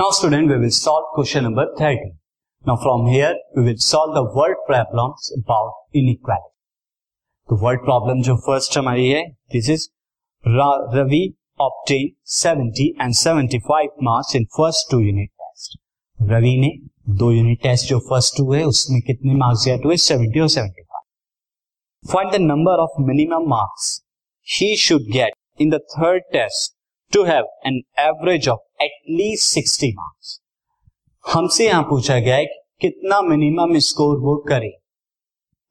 Now student, we will solve question number 30. Now from here, we will solve the word problems about inequality. तो word problem जो first हमारी है this is Ravi obtain 70 and 75 marks in first two unit test Ravi ने दो unit test जो first to है उसमें कितने मार्क्स गेट हुए 70 और 75 find the number of minimum marks he should get in the third test to have an average of at least sixty marks हमसे यहाँ पूछा गया है कि कितना मिनिमम स्कोर वो करे।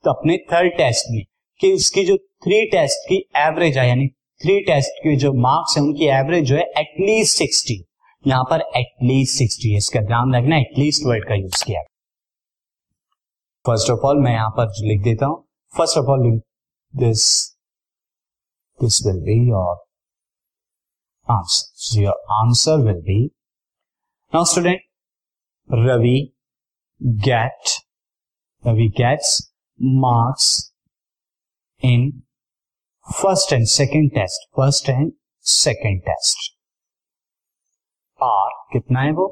तो अपने थर्ड टेस्ट में, कि उसकी जो थ्री टेस्ट की एवरेज है, यानी थ्री टेस्ट के जो मार्क्स है, उनकी एवरेज जो है एटलीस्ट सिक्सटी यहाँ पर एटलीस्ट सिक्सटी इसका ध्यान रखना एटलीस्ट वर्ड का यूज़ किया। फ़र्स्ट ऑफ़ ऑल मैं यहाँ पर लिख देता हूँ। First of all this this will be your answer. So your answer will be now student Ravi get Ravi gets marks in first and second test. First and second test. R कितना है वो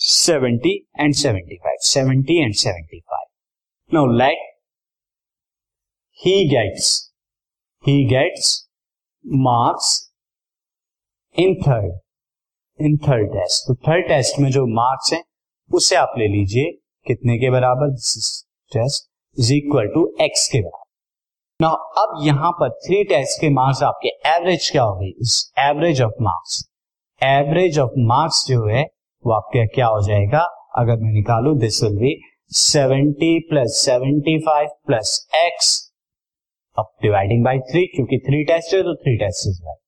70 and 75. 70 and 75. Now let he gets he gets marks in third in third test. तो third test में जो marks हैं, उसे आप ले लीजिए। कितने के बराबर? Test is equal to x के बराबर। ना अब यहाँ पर थ्री टेस्ट के मार्क्स आपके एवरेज क्या हो गई? इस average of marks average of marks जो है, वो आपके क्या हो जाएगा? अगर मैं निकालू this will be seventy plus seventy five plus x अब डिवाइडिंग बाई थ्री क्योंकि थ्री टेस्ट है तो three test is by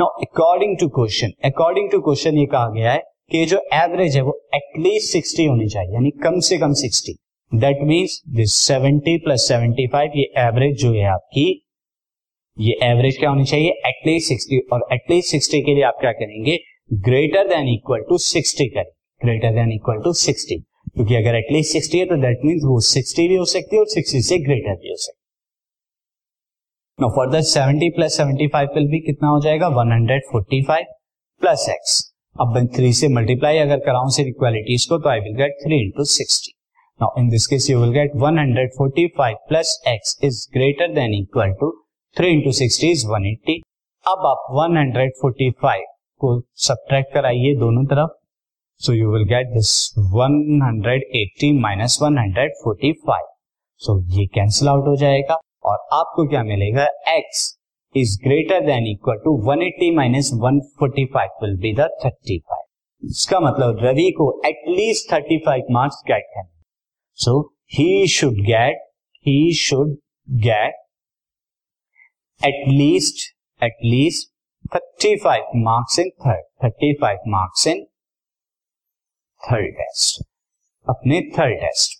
now according to question according to question ये कहा गया है कि जो एवरेज है वो एटलीस्ट सिक्सटी होनी चाहिए, यानी कम से कम sixty that means this seventy plus seventy five ये एवरेज जो है आपकी, ये एवरेज क्या होनी चाहिए? एटलीस्ट सिक्सटी और एटलीस्ट सिक्सटी के लिए आप क्या करेंगे? Greater than equal to sixty करें. Greater than equal to sixty क्योंकि अगर एटलीस्ट सिक्सटी है तो दैट मीन्स वो सिक्सटी भी हो सकती है और सिक्सटी से ग्रेटर भी हो सकती है. नो फर्दर 70 प्लस 75 विल भी कितना हो जाएगा? 145 प्लस एक्स अब मैं थ्री से मल्टीप्लाई अगर कराऊं से इक्वालिटीज को तो I will get three into sixty now in this case you will get 145 plus x is greater than equal to three into sixty is 180 अब आप 145 को सब्ट्रैक्ट कराइए दोनों तरफ़ so you will get this 180 minus 145 so ये cancel out हो जाएगा। और आपको क्या मिलेगा? X is greater than equal to 180 eighty minus one will be the thirty five इसका मतलब रवि को at least thirty five marks get करने so he should get he should get at least at least thirty five marks in third thirty five marks in third test अपने third test